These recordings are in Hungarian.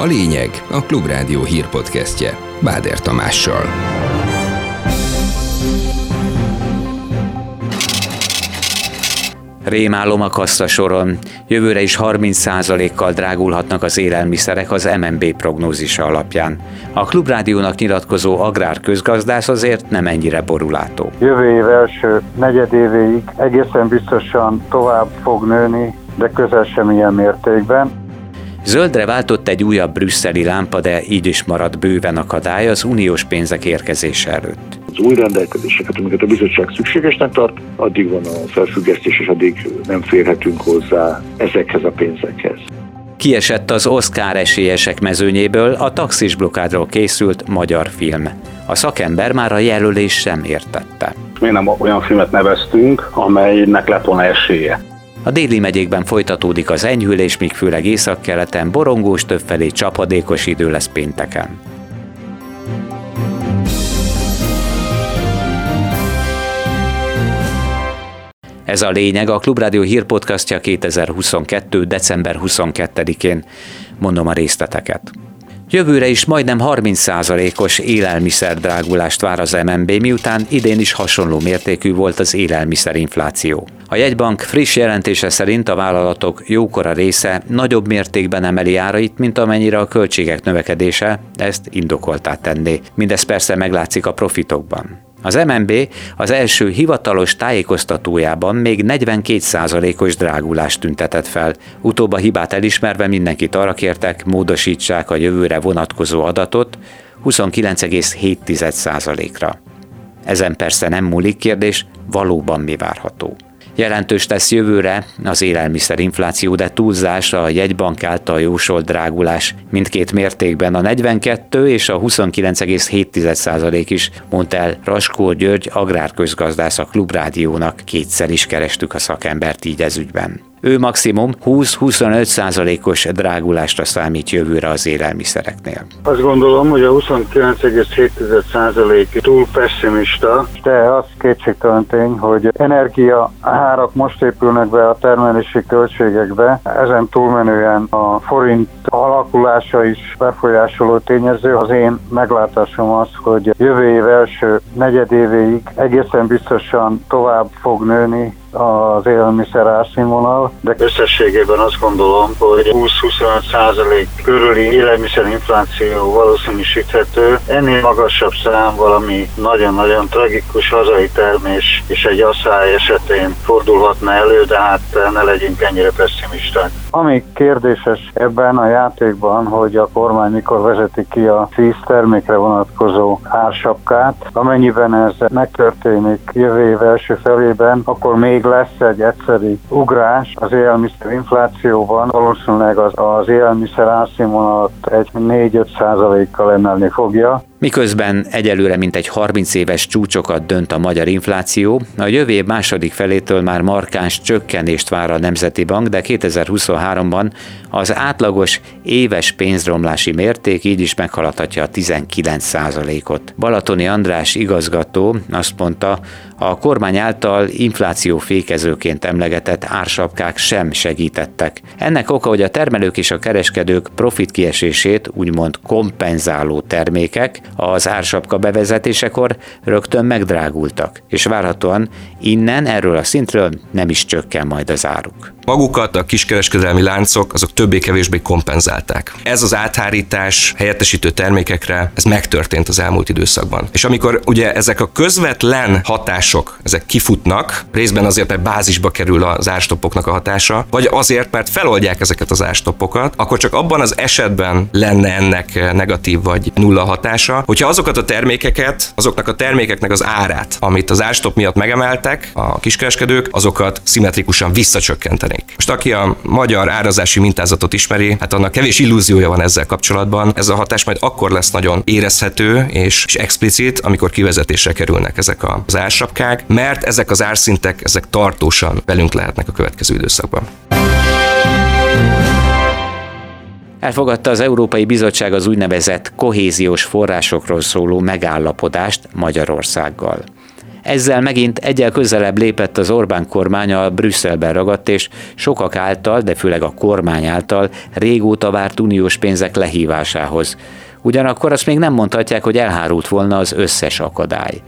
A lényeg a Klubrádió hírpodcastje Báder Tamással. Rémálom a kassa soron. Jövőre is 30%-kal drágulhatnak az élelmiszerek az MNB prognózisa alapján. A Klubrádiónak nyilatkozó agrárközgazdász azért nem ennyire borulátó. Jövő év első negyedévéig egészen biztosan tovább fog nőni, de közel sem ilyen mértékben. Zöldre váltott egy újabb brüsszeli lámpa, de így is maradt bőven akadály az uniós pénzek érkezése előtt. Az új rendelkezéseket, amiket a bizottság szükségesnek tart, addig van a felfüggesztés, és addig nem férhetünk hozzá ezekhez a pénzekhez. Kiesett az Oscar esélyesek mezőnyéből a taxis blokádról készült magyar film. A szakember már a jelölés sem értette. Miért nem olyan filmet neveztünk, amelynek lett volna esélye? A déli megyékben folytatódik az enyhülés, míg főleg északkeleten borongós többfelé csapadékos idő lesz pénteken. Ez a lényeg a Klubrádió hírpodcastja 2022. december 22-én. Mondom a részleteket. Jövőre is majdnem 30%-os élelmiszerdrágulást vár az MNB, miután idén is hasonló mértékű volt az élelmiszerinfláció. A jegybank friss jelentése szerint a vállalatok jókora része nagyobb mértékben emeli árait, mint amennyire a költségek növekedése ezt indokoltá tenné. Mindez persze meglátszik a profitokban. Az MNB az első hivatalos tájékoztatójában még 42%-os drágulást tüntetett fel. Utóbb a hibát elismerve mindenkit arra kértek, módosítsák a jövőre vonatkozó adatot 29,7%-ra. Ezen persze nem múlik kérdés, valóban mi várható. Jelentős lesz jövőre az élelmiszerinfláció, de túlzás a jegybank által jósolt drágulás mindkét mértékben a 42 és a 29,7% is, mondta el Raskó György agrárközgazdász a Klubrádiónak. Kétszer is kerestük a szakembert így ez ügyben. Ő maximum 20-25 százalékos drágulásra számít jövőre az élelmiszereknél. Azt gondolom, hogy a 29,7 százalék túl pessimista, de az kétségtelen tény, hogy energia árak most épülnek be a termelési költségekbe, ezen túlmenően a forint alakulása is befolyásoló tényező. Az én meglátásom az, hogy jövő év első negyedévéig egészen biztosan tovább fog nőni az élelmiszer árszínvonal, de összességében azt gondolom, hogy 20-25 százalék körüli élelmiszerinfláció valószínűsíthető. Ennél magasabb szám valami nagyon-nagyon tragikus hazai termés és egy asszály esetén fordulhatna elő, de hát ne legyünk ennyire pessimisták. Ami kérdéses ebben a játékban, hogy a kormány mikor vezeti ki a tíz termékre vonatkozó ársapkát, amennyiben ez megtörténik jövő év első felében, akkor még még lesz egy egyszeri ugrás az élelmiszer inflációban, valószínűleg az, az élelmiszer árszínvonalat egy 4-5 százalékkal emelni fogja. Miközben egyelőre mintegy 30 éves csúcsokat dönt a magyar infláció, a jövő év második felétől már markáns csökkenést vár a Nemzeti Bank, de 2023-ban az átlagos éves pénzromlási mérték így is meghaladhatja a 19 ot Balatoni András igazgató azt mondta, a kormány által inflációfékezőként emlegetett ársapkák sem segítettek. Ennek oka, hogy a termelők és a kereskedők profit kiesését úgymond kompenzáló termékek az ársapka bevezetésekor rögtön megdrágultak, és várhatóan innen, erről a szintről nem is csökken majd az áruk. Magukat a kiskereskedelmi láncok azok többé-kevésbé kompenzálták. Ez az áthárítás helyettesítő termékekre, ez megtörtént az elmúlt időszakban. És amikor ugye ezek a közvetlen hatások, ezek kifutnak, részben azért, mert bázisba kerül az árstoppoknak a hatása, vagy azért, mert feloldják ezeket az árstoppokat, akkor csak abban az esetben lenne ennek negatív vagy nulla hatása, hogyha azokat a termékeket, azoknak a termékeknek az árát, amit az árstopp miatt megemeltek a kiskereskedők, azokat szimmetrikusan visszacsökkentenék termék. Most aki a magyar árazási mintázatot ismeri, hát annak kevés illúziója van ezzel kapcsolatban. Ez a hatás majd akkor lesz nagyon érezhető és, és explicit, amikor kivezetésre kerülnek ezek az ársapkák, mert ezek az árszintek, ezek tartósan velünk lehetnek a következő időszakban. Elfogadta az Európai Bizottság az úgynevezett kohéziós forrásokról szóló megállapodást Magyarországgal. Ezzel megint egyel közelebb lépett az Orbán kormány a Brüsszelben ragadt és sokak által, de főleg a kormány által régóta várt uniós pénzek lehívásához. Ugyanakkor azt még nem mondhatják, hogy elhárult volna az összes akadály.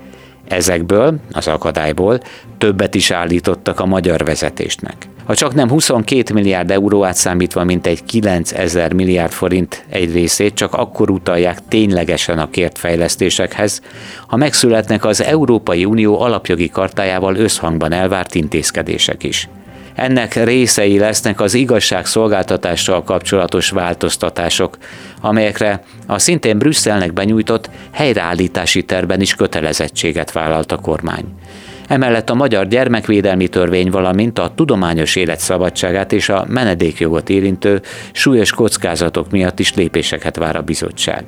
Ezekből, az akadályból többet is állítottak a magyar vezetésnek. Ha csak nem 22 milliárd euró átszámítva, mint egy 9000 milliárd forint egy részét, csak akkor utalják ténylegesen a kért fejlesztésekhez, ha megszületnek az Európai Unió alapjogi kartájával összhangban elvárt intézkedések is. Ennek részei lesznek az igazságszolgáltatással kapcsolatos változtatások, amelyekre a szintén Brüsszelnek benyújtott helyreállítási terben is kötelezettséget vállalt a kormány. Emellett a magyar gyermekvédelmi törvény, valamint a tudományos élet szabadságát és a menedékjogot érintő súlyos kockázatok miatt is lépéseket vár a bizottság.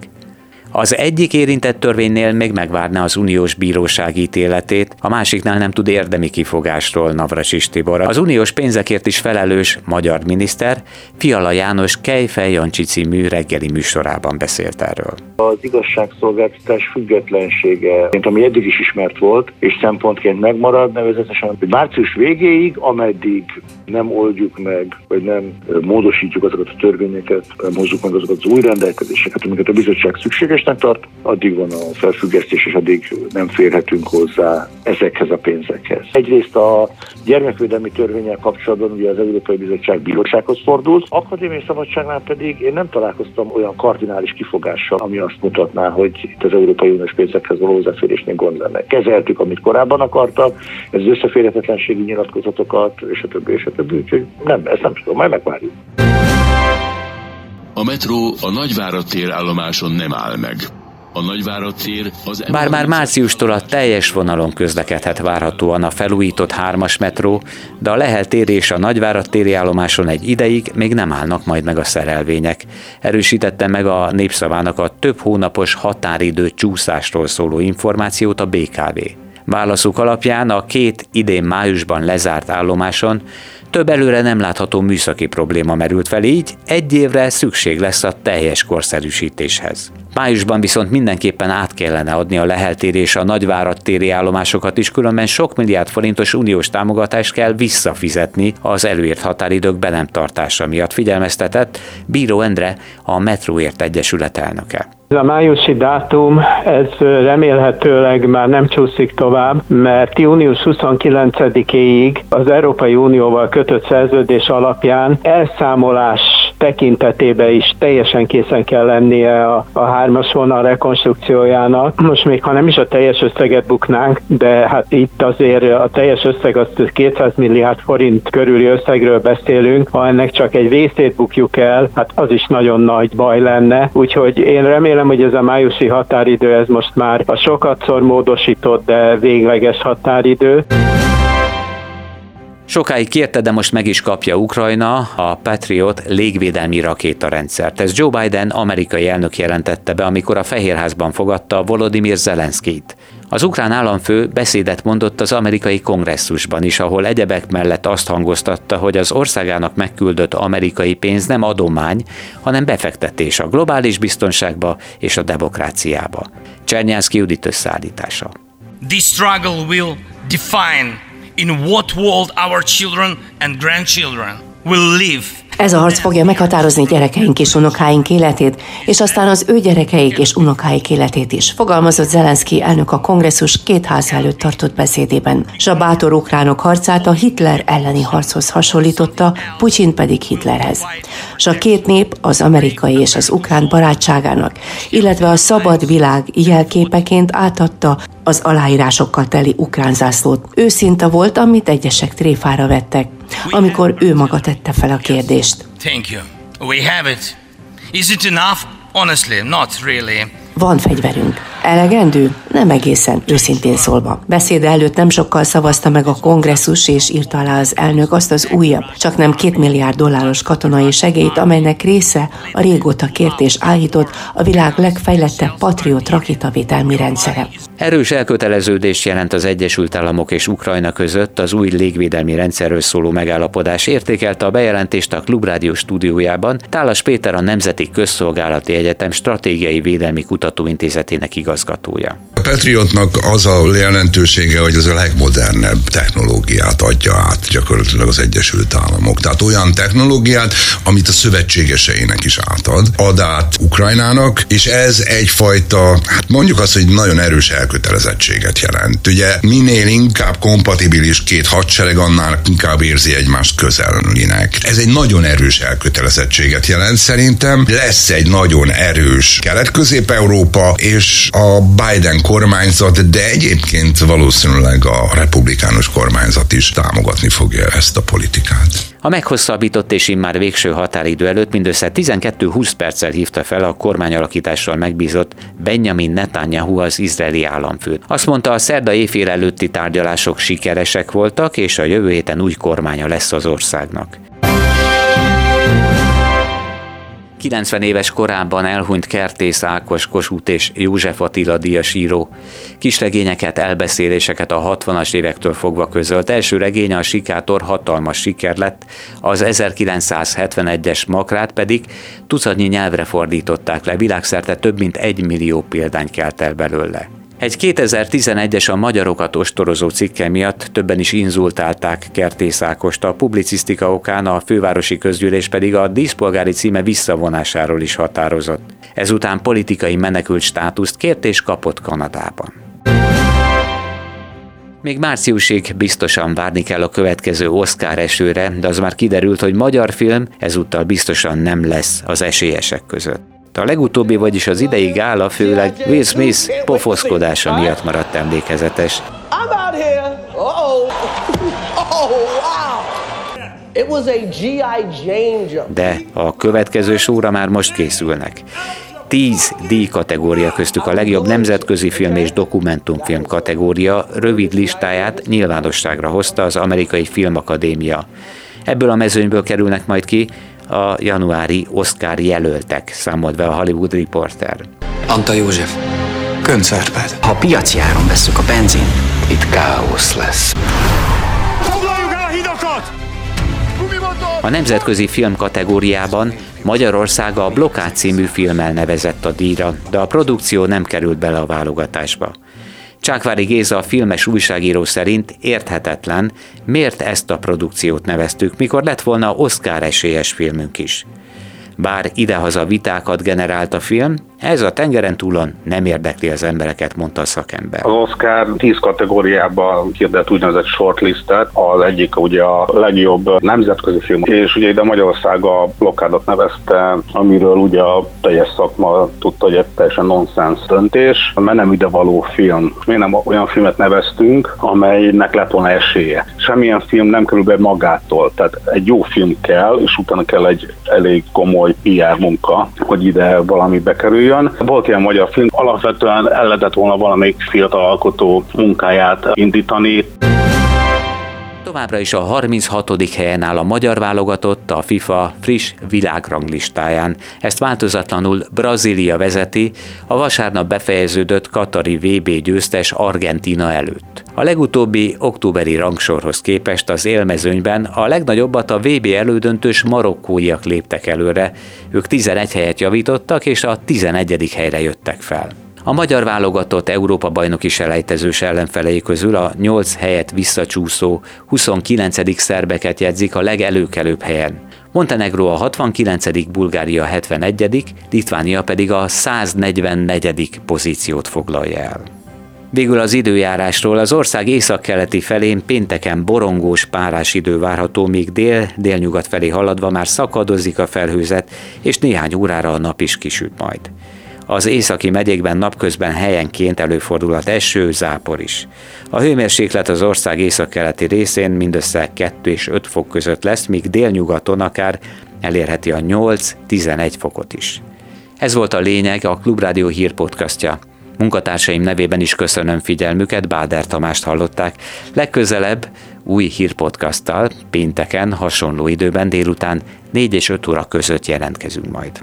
Az egyik érintett törvénynél még megvárná az uniós bíróság ítéletét, a másiknál nem tud érdemi kifogásról Navrasis Tibor. Az uniós pénzekért is felelős magyar miniszter Fiala János Kejfej Jancsi című reggeli műsorában beszélt erről. Az igazságszolgáltatás függetlensége, mint ami eddig is ismert volt, és szempontként megmarad, nevezetesen, hogy március végéig, ameddig nem oldjuk meg, vagy nem módosítjuk azokat a törvényeket, nem meg azokat az új rendelkezéseket, amiket a bizottság szükséges szükségesnek tart, addig van a felfüggesztés, és addig nem férhetünk hozzá ezekhez a pénzekhez. Egyrészt a gyermekvédelmi törvényel kapcsolatban ugye az Európai Bizottság bírósághoz fordult, akadémiai szabadságnál pedig én nem találkoztam olyan kardinális kifogással, ami azt mutatná, hogy itt az Európai Uniós pénzekhez való hozzáférésnél gond lenne. Kezeltük, amit korábban akartak, ez az összeférhetetlenségi nyilatkozatokat, és a többi, és a többi, úgyhogy nem, ezt nem tudom, majd megvárjuk. A metró a Nagyvárad tér állomáson nem áll meg. A Nagyvárad tér az... Bár már márciustól a teljes vonalon közlekedhet várhatóan a felújított hármas metró, de a Lehel tér és a Nagyvárad téri állomáson egy ideig még nem állnak majd meg a szerelvények. Erősítette meg a népszavának a több hónapos határidő csúszásról szóló információt a BKV. Válaszuk alapján a két idén májusban lezárt állomáson több előre nem látható műszaki probléma merült fel, így egy évre szükség lesz a teljes korszerűsítéshez. Májusban viszont mindenképpen át kellene adni a leheltéri és a nagyvárat téri állomásokat is, különben sok milliárd forintos uniós támogatást kell visszafizetni az előírt határidők be nem tartása miatt figyelmeztetett Bíró Endre, a Metróért Egyesület elnöke. Ez a májusi dátum, ez remélhetőleg már nem csúszik tovább, mert június 29-éig az Európai Unióval kötött szerződés alapján elszámolás tekintetében is teljesen készen kell lennie a, a hármas vonal rekonstrukciójának. Most még ha nem is a teljes összeget buknánk, de hát itt azért a teljes összeg az 200 milliárd forint körüli összegről beszélünk, ha ennek csak egy részét bukjuk el, hát az is nagyon nagy baj lenne. Úgyhogy én remélem, hogy ez a májusi határidő, ez most már a sokatszor módosított, de végleges határidő. Sokáig kérte, de most meg is kapja Ukrajna a Patriot légvédelmi rakétarendszert. Ez Joe Biden amerikai elnök jelentette be, amikor a Fehérházban fogadta Volodymyr Zelenszkit. Az ukrán államfő beszédet mondott az amerikai kongresszusban is, ahol egyebek mellett azt hangoztatta, hogy az országának megküldött amerikai pénz nem adomány, hanem befektetés a globális biztonságba és a demokráciába. Csernyánszki Judit összeállítása. This struggle will define in what world our children and grandchildren will live ez a harc fogja meghatározni gyerekeink és unokáink életét, és aztán az ő gyerekeik és unokáik életét is, fogalmazott Zelenszky elnök a kongresszus két ház előtt tartott beszédében. S a bátor ukránok harcát a Hitler elleni harchoz hasonlította, Putyin pedig Hitlerhez. S a két nép az amerikai és az ukrán barátságának, illetve a szabad világ jelképeként átadta az aláírásokkal teli ukrán zászlót. Őszinte volt, amit egyesek tréfára vettek, amikor ő maga tette fel a kérdést. Thank you. We have it. Is it enough? Honestly, not really. Van fegyverünk. Elegendő? Nem egészen, őszintén szólva. Beszéde előtt nem sokkal szavazta meg a kongresszus, és írta alá az elnök azt az újabb, csak nem két milliárd dolláros katonai segélyt, amelynek része a régóta kért és állított a világ legfejlettebb Patriot rakétavételmi rendszere. Erős elköteleződést jelent az Egyesült Államok és Ukrajna között az új légvédelmi rendszerről szóló megállapodás értékelte a bejelentést a Klubrádió stúdiójában Tálas Péter a Nemzeti Közszolgálati Egyetem Stratégiai Védelmi Kutatóintézetének igazgatója. Patriotnak az a jelentősége, hogy ez a legmodernebb technológiát adja át gyakorlatilag az Egyesült Államok. Tehát olyan technológiát, amit a szövetségeseinek is átad, ad át Ukrajnának, és ez egyfajta, hát mondjuk azt, hogy nagyon erős elkötelezettséget jelent. Ugye minél inkább kompatibilis két hadsereg, annál inkább érzi egymást közelinek. Ez egy nagyon erős elkötelezettséget jelent. Szerintem lesz egy nagyon erős kelet-közép-európa és a Biden kormányzat, de egyébként valószínűleg a republikánus kormányzat is támogatni fogja ezt a politikát. A meghosszabbított és immár végső határidő előtt mindössze 12-20 perccel hívta fel a kormányalakítással megbízott Benjamin Netanyahu az izraeli államfőt. Azt mondta, a szerda éjfél előtti tárgyalások sikeresek voltak, és a jövő héten új kormánya lesz az országnak. 90 éves korában elhunyt Kertész Ákos Kossuth és József Attila díjas író. Kisregényeket, elbeszéléseket a 60-as évektől fogva közölt. Első regénye a Sikátor hatalmas siker lett, az 1971-es Makrát pedig tucatnyi nyelvre fordították le, világszerte több mint egy millió példány kelt el belőle. Egy 2011-es a magyarokat ostorozó cikke miatt többen is inzultálták Kertész Ákost, a publicisztika okán a fővárosi közgyűlés pedig a díszpolgári címe visszavonásáról is határozott. Ezután politikai menekült státuszt kért és kapott Kanadában. Még márciusig biztosan várni kell a következő Oscar esőre, de az már kiderült, hogy magyar film ezúttal biztosan nem lesz az esélyesek között. A legutóbbi, vagyis az idei gála főleg Will Smith pofoszkodása miatt maradt emlékezetes. De a következő sóra már most készülnek. Tíz díj kategória köztük a legjobb nemzetközi film és dokumentumfilm kategória rövid listáját nyilvánosságra hozta az Amerikai Filmakadémia. Ebből a mezőnyből kerülnek majd ki a januári Oscar jelöltek, számolt be a Hollywood Reporter. Anta József, Köncárpád. Ha piaci áron veszük a benzin, itt káosz lesz. A nemzetközi film kategóriában Magyarország a Blokkád című filmmel nevezett a díjra, de a produkció nem került bele a válogatásba. Csákvári Géza a filmes újságíró szerint érthetetlen, miért ezt a produkciót neveztük, mikor lett volna Oscar esélyes filmünk is. Bár idehaza vitákat generált a film, ez a tengeren túlon nem érdekli az embereket, mondta a szakember. Az Oscar 10 kategóriában hirdet úgynevezett shortlistet, az egyik ugye a legjobb nemzetközi film, és ugye ide Magyarország a blokkádot nevezte, amiről ugye a teljes szakma tudta, hogy egy teljesen nonsens döntés, mert nem ide való film. Miért nem olyan filmet neveztünk, amelynek lett volna esélye. Semmilyen film nem kerül be magától, tehát egy jó film kell, és utána kell egy elég komoly PR munka, hogy ide valami bekerüljön jön. Volt ilyen magyar film, alapvetően el lehetett volna valamelyik fiatal alkotó munkáját indítani. Továbbra is a 36. helyen áll a magyar válogatott a FIFA friss világranglistáján. Ezt változatlanul Brazília vezeti, a vasárnap befejeződött Katari VB győztes Argentina előtt. A legutóbbi októberi rangsorhoz képest az élmezőnyben a legnagyobbat a VB elődöntős marokkóiak léptek előre, ők 11 helyet javítottak és a 11. helyre jöttek fel. A magyar válogatott Európa bajnoki selejtezős ellenfelei közül a 8 helyet visszacsúszó 29. szerbeket jegyzik a legelőkelőbb helyen. Montenegro a 69., Bulgária a 71., Litvánia pedig a 144. pozíciót foglalja el. Végül az időjárásról az ország északkeleti felén pénteken borongós párás idő várható, míg dél-délnyugat felé haladva már szakadozik a felhőzet, és néhány órára a nap is kisüt majd. Az északi megyékben napközben helyenként előfordulhat eső, zápor is. A hőmérséklet az ország északkeleti részén mindössze 2 és 5 fok között lesz, míg délnyugaton akár elérheti a 8-11 fokot is. Ez volt a lényeg a Klubrádió hírpodcastja. Munkatársaim nevében is köszönöm figyelmüket, Báder Tamást hallották. Legközelebb új hírpodcasttal pénteken hasonló időben délután 4 és 5 óra között jelentkezünk majd.